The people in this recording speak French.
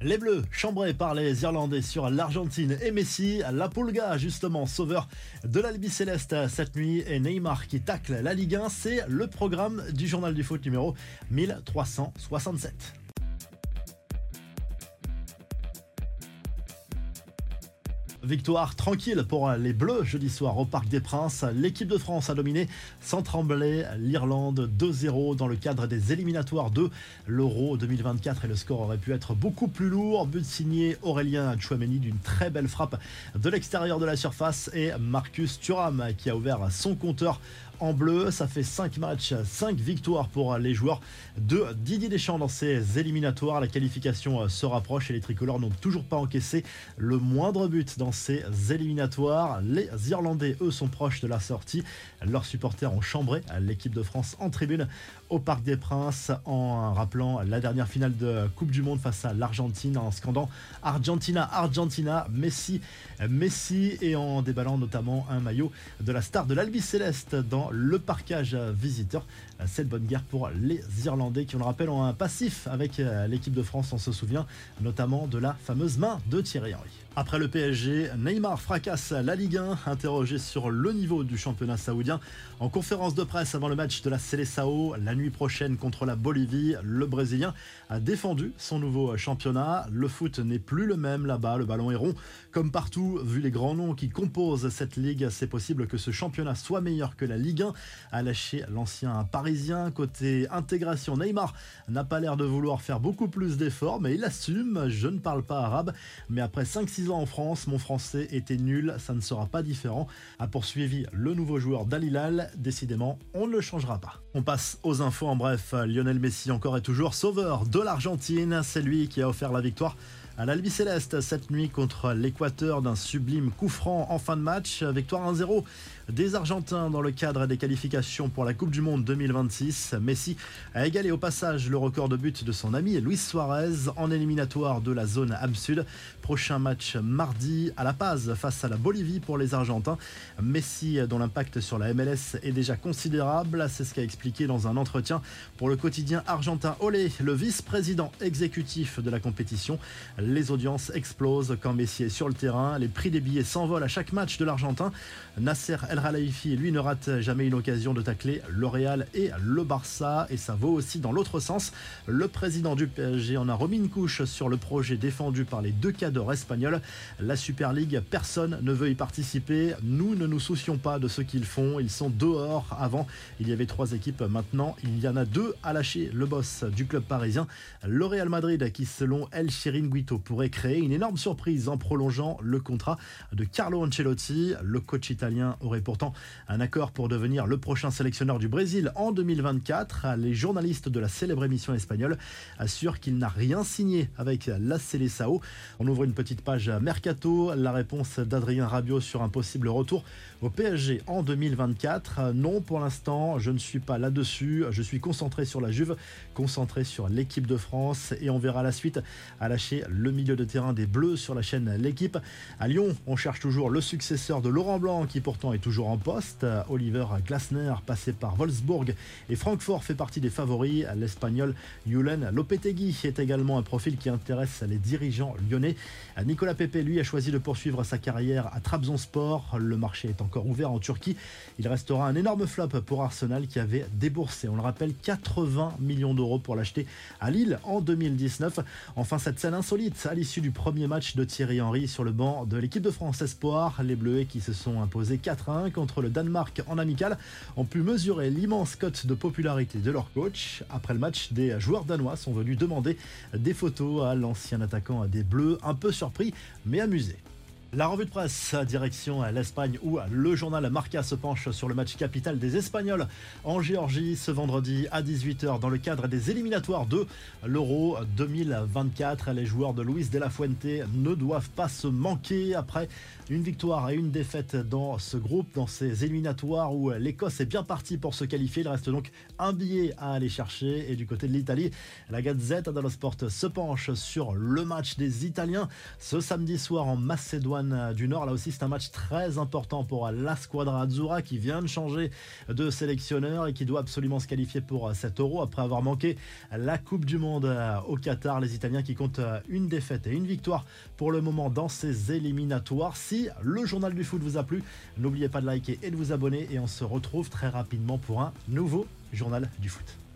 Les Bleus, chambrés par les Irlandais sur l'Argentine et Messi, la Pulga, justement sauveur de l'Albi Céleste cette nuit, et Neymar qui tacle la Ligue 1, c'est le programme du journal du foot numéro 1367. Victoire tranquille pour les Bleus jeudi soir au Parc des Princes. L'équipe de France a dominé sans trembler l'Irlande 2-0 dans le cadre des éliminatoires de l'Euro 2024 et le score aurait pu être beaucoup plus lourd. But signé Aurélien Chouameni d'une très belle frappe de l'extérieur de la surface et Marcus Thuram qui a ouvert son compteur en bleu. Ça fait 5 matchs, 5 victoires pour les joueurs de Didier Deschamps dans ces éliminatoires. La qualification se rapproche et les tricolores n'ont toujours pas encaissé le moindre but dans ces éliminatoires. Les Irlandais, eux, sont proches de la sortie. Leurs supporters ont chambré l'équipe de France en tribune au Parc des Princes en rappelant la dernière finale de Coupe du Monde face à l'Argentine en scandant Argentina, Argentina, Messi, Messi et en déballant notamment un maillot de la star de l'Albi Céleste dans le parquage visiteur. Cette bonne guerre pour les Irlandais qui, on le rappelle, ont un passif avec euh, l'équipe de France, on se souvient notamment de la fameuse main de Thierry Henry. Après le PSG, Neymar fracasse la Ligue 1, interrogé sur le niveau du championnat saoudien. En conférence de presse avant le match de la Seleção la nuit prochaine contre la Bolivie, le Brésilien a défendu son nouveau championnat. Le foot n'est plus le même là-bas, le ballon est rond. Comme partout, vu les grands noms qui composent cette ligue, c'est possible que ce championnat soit meilleur que la Ligue 1, a lâché l'ancien parisien. Côté intégration, Neymar n'a pas l'air de vouloir faire beaucoup plus d'efforts, mais il assume, je ne parle pas arabe, mais après 5-6 en France, mon français était nul, ça ne sera pas différent. A poursuivi le nouveau joueur d'Alilal. Décidément, on ne le changera pas. On passe aux infos en bref. Lionel Messi encore et toujours sauveur de l'Argentine. C'est lui qui a offert la victoire à l'Albi Céleste cette nuit contre l'Équateur d'un sublime coup franc en fin de match. Victoire 1-0 des Argentins dans le cadre des qualifications pour la Coupe du Monde 2026. Messi a égalé au passage le record de but de son ami Luis Suarez en éliminatoire de la zone Am Sud. Prochain match mardi à La Paz face à la Bolivie pour les Argentins. Messi, dont l'impact sur la MLS est déjà considérable, c'est ce qu'a expliqué dans un entretien pour le quotidien argentin Olé, le vice-président exécutif de la compétition. Les audiences explosent quand Messi est sur le terrain. Les prix des billets s'envolent à chaque match de l'Argentin. Nasser El Khelaifi, lui, ne rate jamais une occasion de tacler L'Oréal et le Barça. Et ça vaut aussi dans l'autre sens. Le président du PSG en a remis une couche sur le projet défendu par les deux cadres espagnols. La Super League, personne ne veut y participer. Nous ne nous soucions pas de ce qu'ils font. Ils sont dehors. Avant, il y avait trois équipes. Maintenant, il y en a deux à lâcher le boss du club parisien. Le Real Madrid, qui selon El Chiringuito pourrait créer une énorme surprise en prolongeant le contrat de Carlo Ancelotti. Le coach italien aurait pourtant un accord pour devenir le prochain sélectionneur du Brésil en 2024. Les journalistes de la célèbre émission espagnole assurent qu'il n'a rien signé avec la Seleção. On ouvre une petite page mercato. La réponse d'Adrien Rabiot sur un possible retour au PSG en 2024. Non, pour l'instant, je ne suis pas là-dessus. Je suis concentré sur la Juve, concentré sur l'équipe de France et on verra la suite à lâcher le le milieu de terrain des Bleus sur la chaîne L'équipe. À Lyon, on cherche toujours le successeur de Laurent Blanc qui pourtant est toujours en poste. Oliver Glasner, passé par Wolfsburg et Francfort, fait partie des favoris. L'Espagnol Julen Lopetegui est également un profil qui intéresse les dirigeants lyonnais. Nicolas Pepe, lui, a choisi de poursuivre sa carrière à Trabzonspor. Le marché est encore ouvert en Turquie. Il restera un énorme flop pour Arsenal qui avait déboursé, on le rappelle, 80 millions d'euros pour l'acheter à Lille en 2019. Enfin, cette scène insolite à l'issue du premier match de Thierry Henry sur le banc de l'équipe de France Espoir. Les Bleus qui se sont imposés 4-1 contre le Danemark en amical ont pu mesurer l'immense cote de popularité de leur coach. Après le match, des joueurs danois sont venus demander des photos à l'ancien attaquant des Bleus, un peu surpris mais amusé. La revue de presse, direction l'Espagne où le journal Marca se penche sur le match capital des Espagnols en Géorgie ce vendredi à 18h dans le cadre des éliminatoires de l'Euro 2024. Les joueurs de Luis de la Fuente ne doivent pas se manquer après une victoire et une défaite dans ce groupe, dans ces éliminatoires où l'Écosse est bien partie pour se qualifier. Il reste donc un billet à aller chercher et du côté de l'Italie, la Gazette dello Sport se penche sur le match des Italiens ce samedi soir en Macédoine Macédoine du Nord. Là aussi, c'est un match très important pour la Squadra Azzurra qui vient de changer de sélectionneur et qui doit absolument se qualifier pour cet euro après avoir manqué la Coupe du Monde au Qatar. Les Italiens qui comptent une défaite et une victoire pour le moment dans ces éliminatoires. Si le journal du foot vous a plu, n'oubliez pas de liker et de vous abonner et on se retrouve très rapidement pour un nouveau journal du foot.